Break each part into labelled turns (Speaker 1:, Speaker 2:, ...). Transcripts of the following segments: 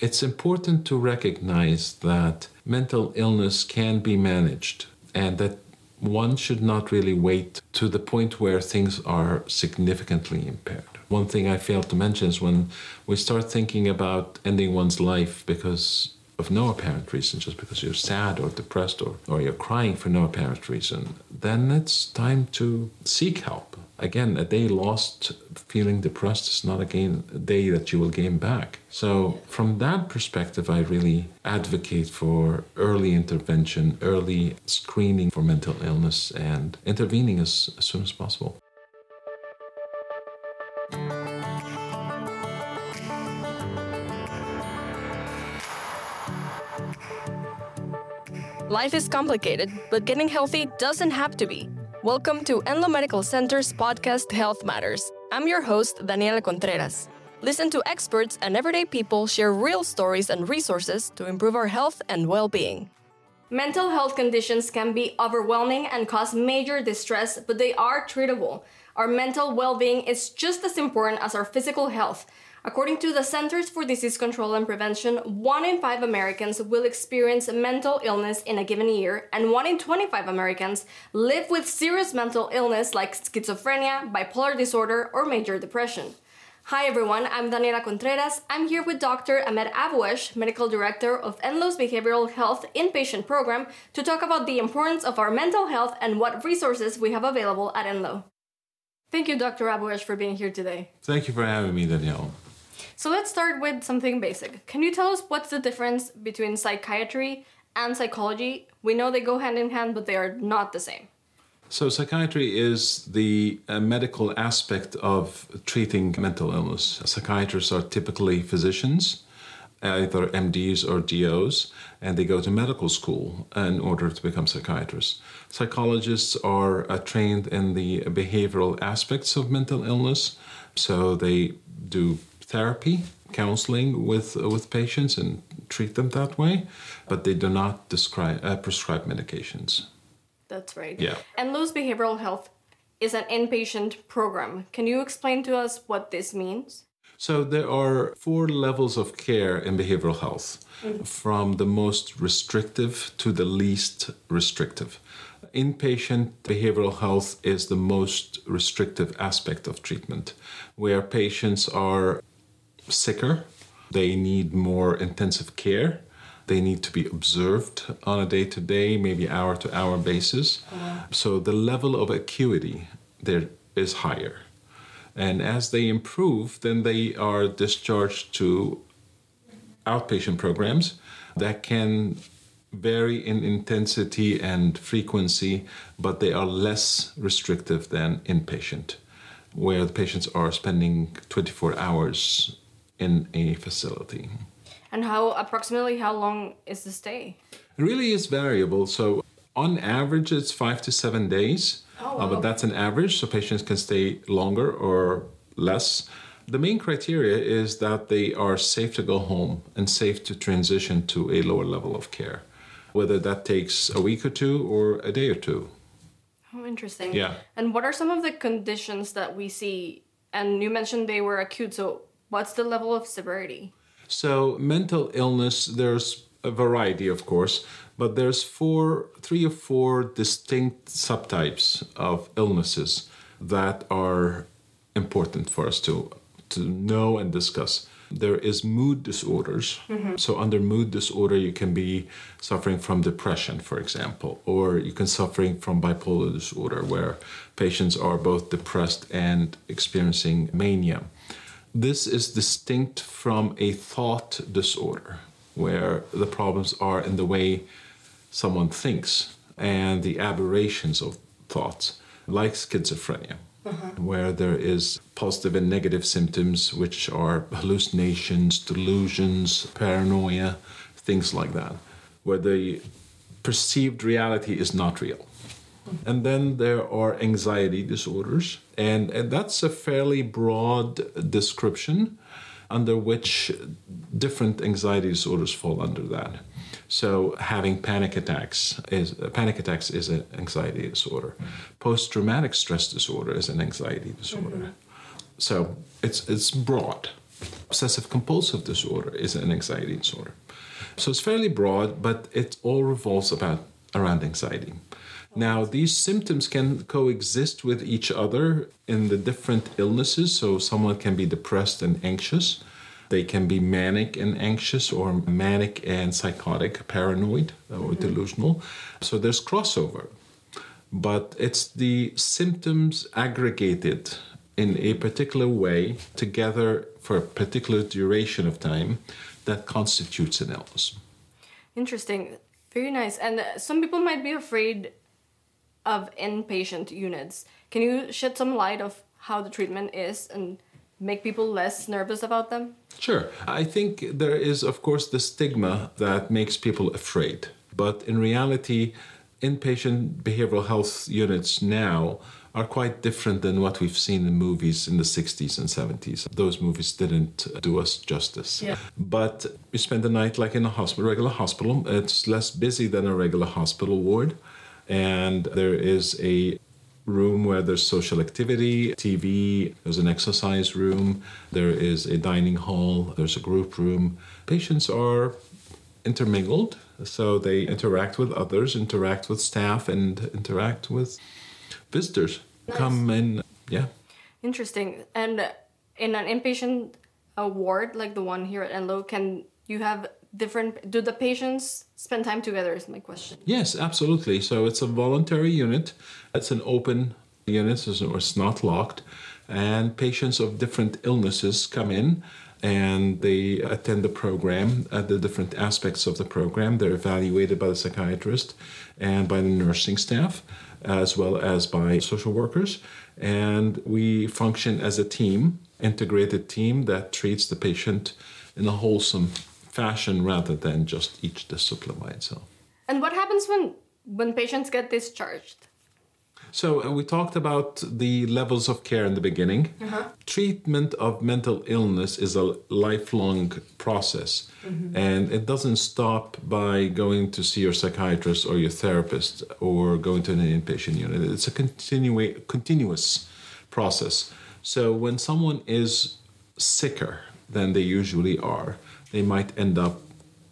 Speaker 1: It's important to recognize that mental illness can be managed and that one should not really wait to the point where things are significantly impaired. One thing I failed to mention is when we start thinking about ending one's life because of no apparent reason, just because you're sad or depressed or, or you're crying for no apparent reason, then it's time to seek help. Again, a day lost feeling depressed is not a, gain, a day that you will gain back. So, from that perspective, I really advocate for early intervention, early screening for mental illness, and intervening as, as soon as possible.
Speaker 2: Life is complicated, but getting healthy doesn't have to be. Welcome to Enloe Medical Center's podcast Health Matters. I'm your host, Daniela Contreras. Listen to experts and everyday people share real stories and resources to improve our health and well being. Mental health conditions can be overwhelming and cause major distress, but they are treatable. Our mental well being is just as important as our physical health. According to the Centers for Disease Control and Prevention, 1 in 5 Americans will experience mental illness in a given year, and 1 in 25 Americans live with serious mental illness like schizophrenia, bipolar disorder, or major depression. Hi everyone, I'm Daniela Contreras. I'm here with Dr. Ahmed Abouesh, Medical Director of Enloe's Behavioral Health Inpatient Program, to talk about the importance of our mental health and what resources we have available at Enloe. Thank you, Dr. Abouesh, for being here today.
Speaker 1: Thank you for having me, Danielle.
Speaker 2: So let's start with something basic. Can you tell us what's the difference between psychiatry and psychology? We know they go hand in hand, but they are not the same.
Speaker 1: So, psychiatry is the uh, medical aspect of treating mental illness. Psychiatrists are typically physicians, either MDs or DOs, and they go to medical school in order to become psychiatrists. Psychologists are uh, trained in the behavioral aspects of mental illness, so they do therapy, counseling with with patients and treat them that way, but they do not describe uh, prescribe medications.
Speaker 2: That's right.
Speaker 1: Yeah.
Speaker 2: Enloe's Behavioral Health is an inpatient program. Can you explain to us what this means?
Speaker 1: So there are four levels of care in behavioral health, from the most restrictive to the least restrictive. Inpatient behavioral health is the most restrictive aspect of treatment, where patients are sicker, they need more intensive care, they need to be observed on a day to day, maybe hour to hour basis. Uh-huh. So the level of acuity there is higher. And as they improve, then they are discharged to outpatient programs that can vary in intensity and frequency, but they are less restrictive than inpatient, where the patients are spending 24 hours in a facility.
Speaker 2: And how approximately how long is the stay?
Speaker 1: It really is variable. So, on average, it's five to seven days,
Speaker 2: Oh,
Speaker 1: uh, but that's an average, so patients can stay longer or less. The main criteria is that they are safe to go home and safe to transition to a lower level of care, whether that takes a week or two or a day or two.
Speaker 2: Oh, interesting.
Speaker 1: Yeah.
Speaker 2: And what are some of the conditions that we see? And you mentioned they were acute, so what's the level of severity?
Speaker 1: So mental illness, there's a variety, of course, but there's four, three or four distinct subtypes of illnesses that are important for us to to know and discuss. There is mood disorders. Mm-hmm. So under mood disorder, you can be suffering from depression, for example, or you can suffering from bipolar disorder, where patients are both depressed and experiencing mania. This is distinct from a thought disorder, where the problems are in the way someone thinks and the aberrations of thoughts, like schizophrenia, uh-huh. where there is positive and negative symptoms, which are hallucinations, delusions, paranoia, things like that, where the perceived reality is not real. And then there are anxiety disorders, and, and that's a fairly broad description under which different anxiety disorders fall under that. So having panic attacks is panic attacks is an anxiety disorder. Post traumatic stress disorder is an anxiety disorder. Mm-hmm. So it's it's broad. obsessive compulsive disorder is an anxiety disorder. So it's fairly broad, but it all revolves about around anxiety. Now, these symptoms can coexist with each other in the different illnesses. So, someone can be depressed and anxious. They can be manic and anxious, or manic and psychotic, paranoid, or mm-hmm. delusional. So, there's crossover. But it's the symptoms aggregated in a particular way together for a particular duration of time that constitutes an illness.
Speaker 2: Interesting. Very nice. And some people might be afraid of inpatient units. Can you shed some light of how the treatment is and make people less nervous about them?
Speaker 1: Sure. I think there is, of course, the stigma that makes people afraid. But in reality, inpatient behavioral health units now are quite different than what we've seen in movies in the 60s and 70s. Those movies didn't do us justice.
Speaker 2: Yeah.
Speaker 1: But you spend the night like in a hospital, regular hospital. It's less busy than a regular hospital ward. And there is a room where there's social activity, TV, there's an exercise room, there is a dining hall, there's a group room. Patients are intermingled, so they interact with others, interact with staff, and interact with visitors.
Speaker 2: Nice.
Speaker 1: Come in, yeah.
Speaker 2: Interesting. And in an inpatient ward like the one here at Enloe, can you have different? Do the patients spend time together? Is my question.
Speaker 1: Yes, absolutely. So it's a voluntary unit. It's an open unit, so it's not locked. And patients of different illnesses come in and they attend the program at the different aspects of the program. They're evaluated by the psychiatrist and by the nursing staff, as well as by social workers. And we function as a team, integrated team that treats the patient in a wholesome fashion rather than just each discipline by itself.
Speaker 2: And what happens when when patients get discharged?
Speaker 1: So uh, we talked about the levels of care in the beginning. Treatment of mental illness is a lifelong process, and it doesn't stop by going to see your psychiatrist or your therapist or going to an inpatient unit. It's a continua- continuous process. So when someone is sicker than they usually are, they might end up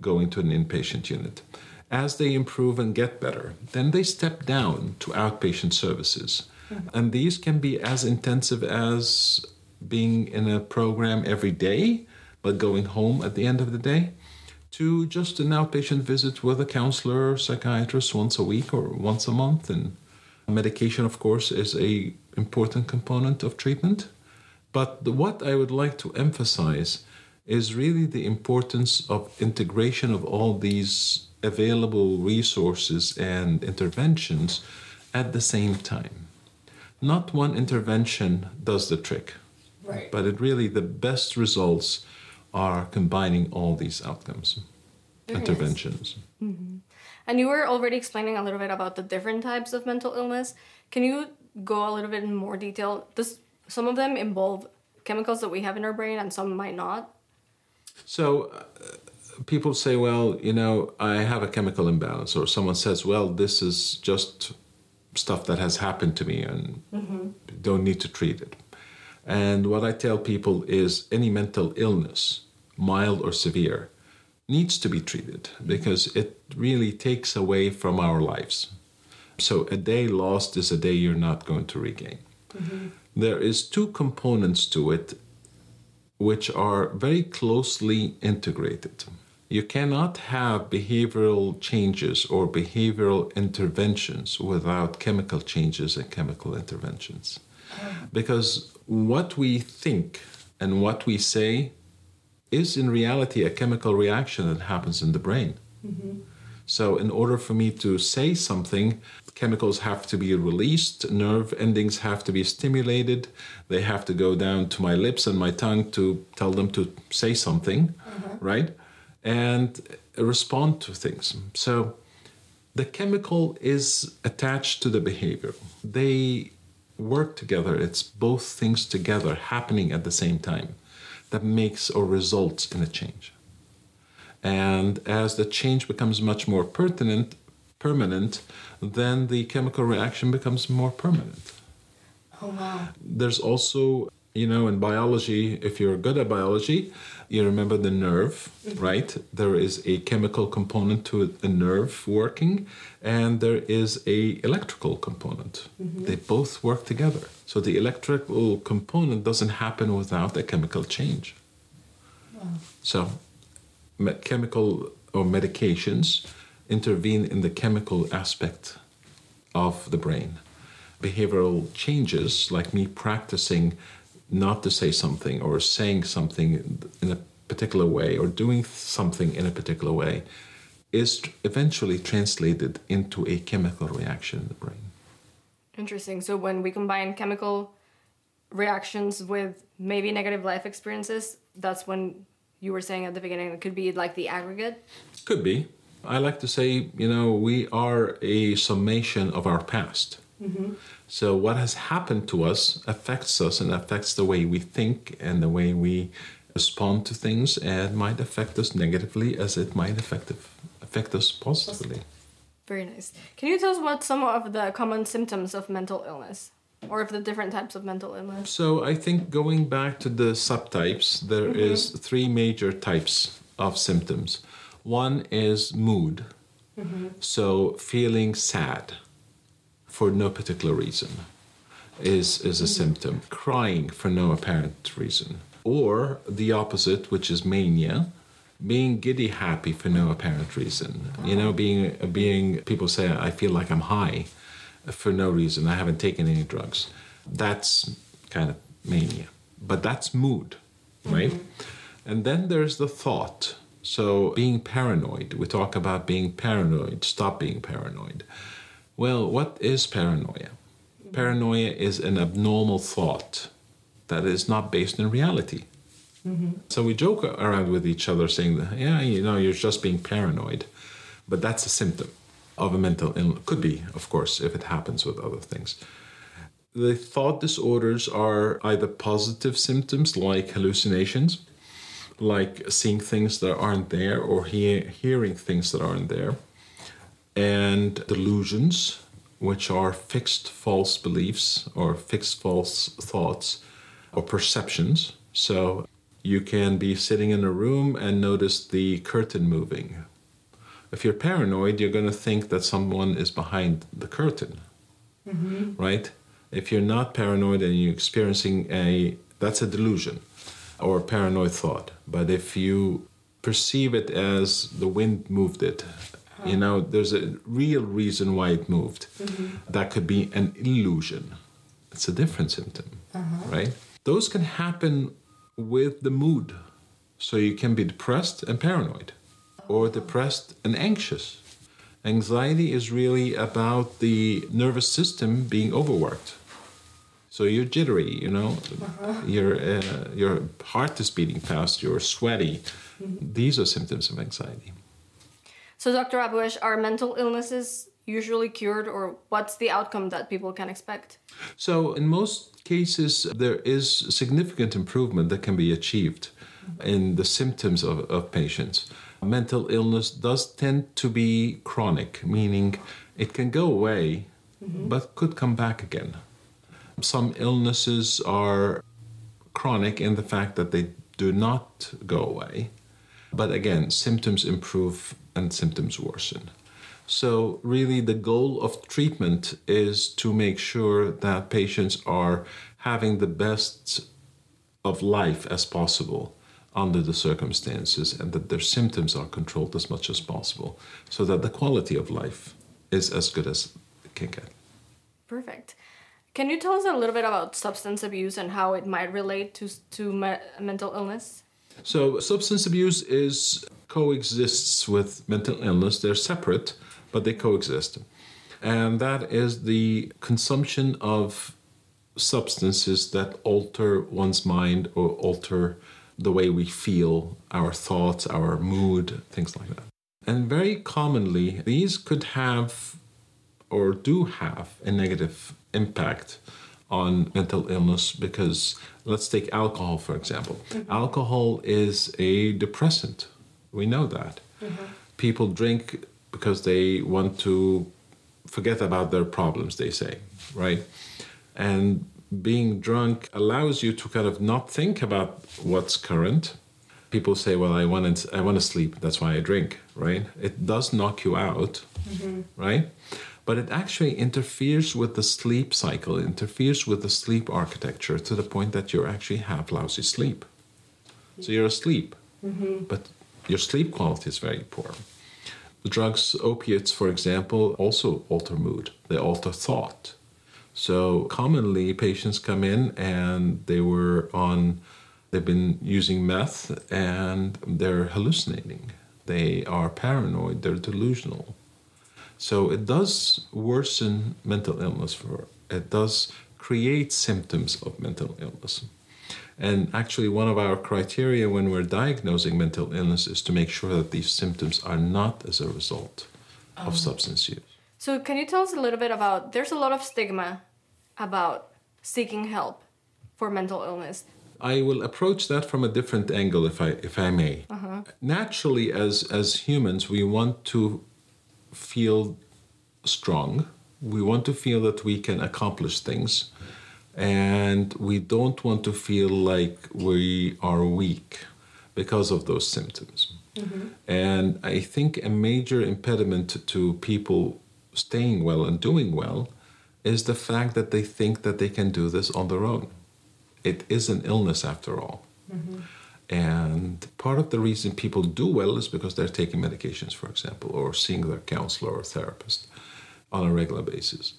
Speaker 1: going to an inpatient unit. As they improve and get better, then they step down to outpatient services. Mm-hmm. And these can be as intensive as being in a program every day, but going home at the end of the day, to just an outpatient visit with a counselor or psychiatrist once a week or once a month. And medication, of course, is a important component of treatment. But the, what I would like to emphasize is really the importance of integration of all these available resources and interventions at the same time. Not one intervention does the trick,
Speaker 2: Right.
Speaker 1: but it really the best results are combining all these outcomes,
Speaker 2: Very nice.
Speaker 1: interventions. Mm-hmm.
Speaker 2: And you were already explaining a little bit about the different types of mental illness. Can you go a little bit in more detail? Does some of them involve chemicals that we have in our brain and some might not?
Speaker 1: So uh, people say, well, you know, I have a chemical imbalance, or someone says, well, this is just stuff that has happened to me and don't need to treat it. And what I tell people is any mental illness, mild or severe, needs to be treated because it really takes away from our lives. So a day lost is a day you're not going to regain. There is two components to it which are very closely integrated. You cannot have behavioral changes or behavioral interventions without chemical changes and chemical interventions. Because what we think and what we say is in reality a chemical reaction that happens in the brain. Mm-hmm. So, in order for me to say something, chemicals have to be released, nerve endings have to be stimulated, they have to go down to my lips and my tongue to tell them to say something, mm-hmm. right? And respond to things. So, the chemical is attached to the behavior. They work together, it's both things together happening at the same time that makes or results in a change. And as the change becomes much more pertinent, permanent, then the chemical reaction becomes more permanent.
Speaker 2: Oh wow.
Speaker 1: There's also You know, in biology, if you're good at biology, you remember the nerve, mm-hmm. right? There is a chemical component to a nerve working, and there is a electrical component. Mm-hmm. They both work together. So the electrical component doesn't happen without a chemical change. Wow. So, chemical or medications intervene in the chemical aspect of the brain. Behavioral changes, like me practicing not to say something or saying something in a particular way or doing something in a particular way, is eventually translated into a chemical reaction in the brain.
Speaker 2: Interesting. So when we combine chemical reactions with maybe negative life experiences, that's when you were saying at the beginning it could be like the aggregate.
Speaker 1: Could be. I like to say, you know, we are a summation of our past. Mm-hmm. So what has happened to us affects us and affects the way we think and the way we respond to things and might affect us negatively as it might affect, affect us positively.
Speaker 2: Very nice. Can you tell us what some of the common symptoms of mental illness or of the different types of mental illness?
Speaker 1: So I think going back to the subtypes, there mm-hmm. is three major types of symptoms. One is mood. Mm-hmm. So feeling sad for no particular reason is, is a mm-hmm. symptom. Crying for no apparent reason. Or the opposite, which is mania, being giddy happy for no apparent reason. You know, uh-huh. being being people say I feel like I'm high for no reason. I haven't taken any drugs. That's kind of mania. But that's mood, right? Mm-hmm. And then there's the thought. So being paranoid. We talk about being paranoid, stop being paranoid. Well, what is paranoia? Mm-hmm. Paranoia is an abnormal thought that is not based in reality. Mm-hmm. So we joke around with each other saying that, yeah, you know, you're just being paranoid. But that's a symptom of a mental illness. Could be, of course, if it happens with other things. The thought disorders are either positive symptoms like hallucinations, like seeing things that aren't there or hear, hearing things that aren't there, and delusions, which are fixed false beliefs or fixed false thoughts or perceptions. So you can be sitting in a room and notice the curtain moving. If you're paranoid, you're going to think that someone is behind the curtain, mm-hmm. right? If you're not paranoid and you're experiencing a, that's a delusion or a paranoid thought. But if you perceive it as the wind moved it, you uh-huh. know, there's a real reason why it moved. Mm-hmm. That could be an illusion. It's a different symptom, uh-huh. right? Those can happen with the mood. So you can be depressed and paranoid, or depressed and anxious. Anxiety is really about the nervous system being overworked. So you're jittery, you know, uh-huh. your uh, your heart is beating fast, you're sweaty. Mm-hmm. These are symptoms of anxiety.
Speaker 2: So, Dr. Abouesh, are mental illnesses usually cured, or what's the outcome that people can expect?
Speaker 1: So, in most cases, there is significant improvement that can be achieved mm-hmm. in the symptoms of, of patients. Mental illness does tend to be chronic, meaning it can go away mm-hmm. but could come back again. Some illnesses are chronic in the fact that they do not go away, but again, symptoms improve and symptoms worsen. So, really, the goal of treatment is to make sure that patients are having the best of life as possible under the circumstances and that their symptoms are controlled as much as possible so that the quality of life is as good as it can get.
Speaker 2: Perfect. Can you tell us a little bit about substance abuse and how it might relate to to me- mental illness?
Speaker 1: So, substance abuse is coexists with mental illness. They're separate, but they coexist. And that is the consumption of substances that alter one's mind or alter the way we feel, our thoughts, our mood, things like that. And very commonly, these could have or do have a negative impact on mental illness because let's take alcohol for example. Mm-hmm. Alcohol is a depressant. We know that. Mm-hmm. People drink because they want to forget about their problems, they say, right? And being drunk allows you to kind of not think about what's current. People say, "Well, I want to, I want to sleep. That's why I drink." Right? It does knock you out, mm-hmm. right? But it actually interferes with the sleep cycle. It interferes with the sleep architecture to the point that you actually have lousy sleep. So you're asleep, mm-hmm. but your sleep quality is very poor. The drugs, opiates, for example, also alter mood. They alter thought. So commonly, patients come in and they were on, they've been using meth and they're hallucinating. They are paranoid, they're delusional. So it does worsen mental illness for, it does create symptoms of mental illness. And actually, one of our criteria when we're diagnosing mental illness is to make sure that these symptoms are not as a result of oh. substance use.
Speaker 2: So, can you tell us a little bit about? There's a lot of stigma about seeking help for mental illness.
Speaker 1: I will approach that from a different angle, if I if I may. Uh-huh. Naturally, as as humans, we want to feel strong. We want to feel that we can accomplish things, and we don't want to feel like we are weak because of those symptoms. Mm-hmm. And I think a major impediment to people staying well and doing well is the fact that they think that they can do this on their own. It is an illness after all. Mm-hmm. And part of the reason people do well is because they're taking medications, for example, or seeing their counselor or therapist on a regular basis.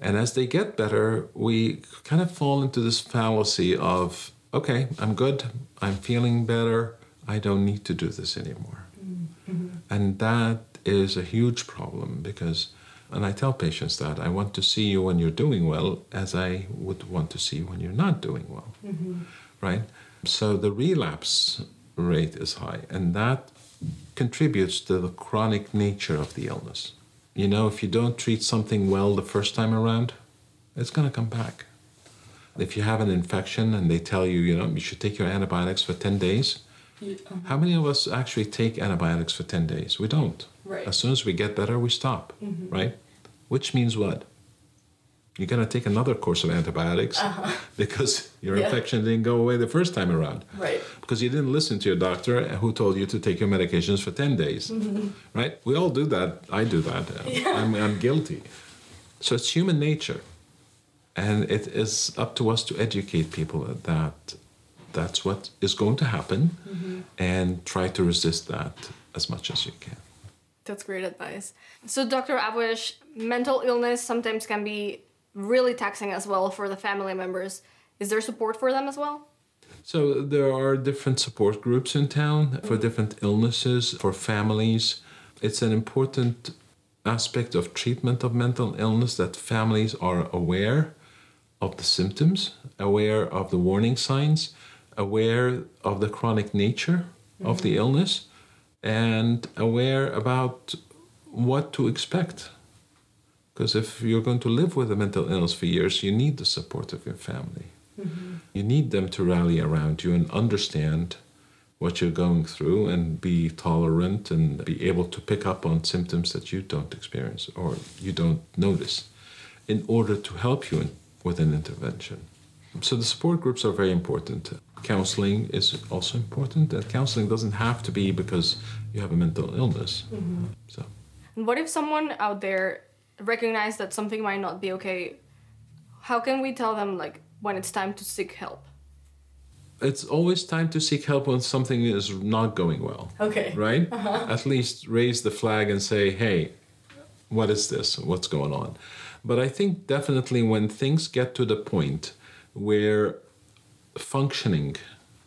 Speaker 1: And as they get better, we kind of fall into this fallacy of, okay, I'm good, I'm feeling better, I don't need to do this anymore. Mm-hmm. And that is a huge problem because, and I tell patients that I want to see you when you're doing well as I would want to see you when you're not doing well. Mm-hmm. Right? So the relapse rate is high, and that contributes to the chronic nature of the illness. You know, if you don't treat something well the first time around, it's going to come back. If you have an infection and they tell you, you know, you should take your antibiotics for 10 days, Uh-huh. how many of us actually take antibiotics for 10 days? We don't.
Speaker 2: Right.
Speaker 1: As soon as we get better, we stop, mm-hmm. right? Which means what? You're going to take another course of antibiotics uh-huh. because your
Speaker 2: Yeah.
Speaker 1: infection didn't go away the first time around.
Speaker 2: Right.
Speaker 1: Because you didn't listen to your doctor who told you to take your medications for 10 days. Mm-hmm. Right? We all do that. I do that. I'm, I'm guilty. So it's human nature. And it is up to us to educate people that that's what is going to happen mm-hmm. and try to resist that as much as you can.
Speaker 2: That's great advice. So, Dr. Abouesh, mental illness sometimes can be really taxing as well for the family members. Is there support for them as well?
Speaker 1: So there are different support groups in town for mm-hmm. different illnesses, for families. It's an important aspect of treatment of mental illness that families are aware of the symptoms, aware of the warning signs, aware of the chronic nature of the mm-hmm. illness, and aware about what to expect. Because if you're going to live with a mental illness for years, you need the support of your family. Mm-hmm. You need them to rally around you and understand what you're going through and be tolerant and be able to pick up on symptoms that you don't experience or you don't notice in order to help you in, with an intervention. So the support groups are very important. Counseling is also important, and counseling doesn't have to be because you have a mental illness. So.
Speaker 2: And what if someone out there recognize that something might not be okay? How can we tell them like when it's time to seek help?
Speaker 1: It's always time to seek help when something is not going well.
Speaker 2: Okay.
Speaker 1: right? Uh-huh. At least raise the flag and say, hey, what is this? What's going on? But I think definitely when things get to the point where functioning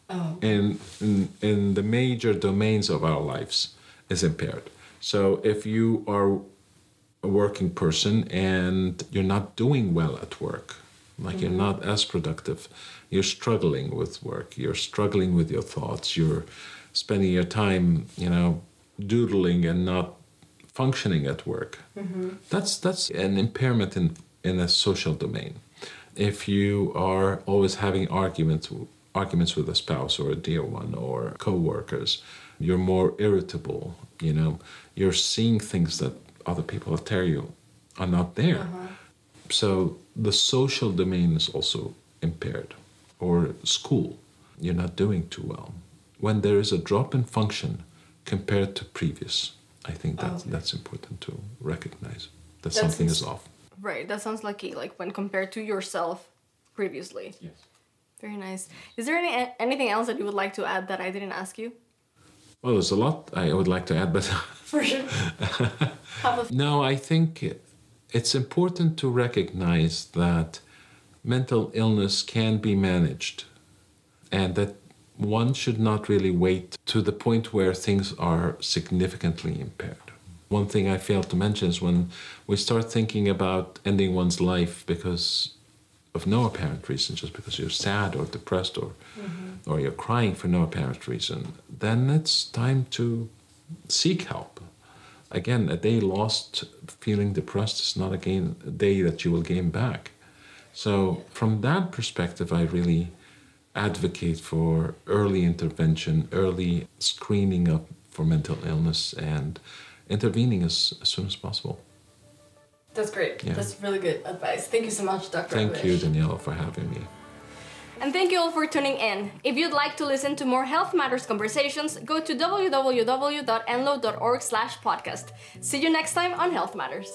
Speaker 1: oh. in, in, in the major domains of our lives is impaired. So if you are a working person and you're not doing well at work, like you're mm-hmm. not as productive, you're struggling with work, you're struggling with your thoughts, you're spending your time, you know, doodling and not functioning at work. Mm-hmm. That's that's an impairment in in a social domain. If you are always having arguments arguments with a spouse or a dear one or co-workers, you're more irritable, you know, you're seeing things that other people tell you are not there. Uh-huh. So the social domain is also impaired, or school, you're not doing too well. When there is a drop in function compared to previous, I think that's, oh,
Speaker 2: Okay.
Speaker 1: that's important to recognize that
Speaker 2: That's
Speaker 1: something is off.
Speaker 2: Right, that sounds lucky, like when compared to yourself previously.
Speaker 1: Yes.
Speaker 2: Very nice. Is there any anything else that you would like to add that I didn't ask you?
Speaker 1: Well, there's a lot I would like to add, but
Speaker 2: For sure.
Speaker 1: No, I think it's important to recognize that mental illness can be managed and that one should not really wait to the point where things are significantly impaired. One thing I failed to mention is when we start thinking about ending one's life because of no apparent reason, just because you're sad or depressed or mm-hmm. or you're crying for no apparent reason, then it's time to seek help. Again, a day lost feeling depressed is not again a day that you will gain back. So from that perspective, I really advocate for early intervention, early screening up for mental illness, and intervening as, as soon as possible.
Speaker 2: That's great.
Speaker 1: Yeah.
Speaker 2: That's really good advice. Thank you so much, Dr.
Speaker 1: Thank you, Danielle, for having me.
Speaker 2: And thank you all for tuning in. If you'd like to listen to more Health Matters conversations, go to www.enloe.org slash podcast. See you next time on Health Matters.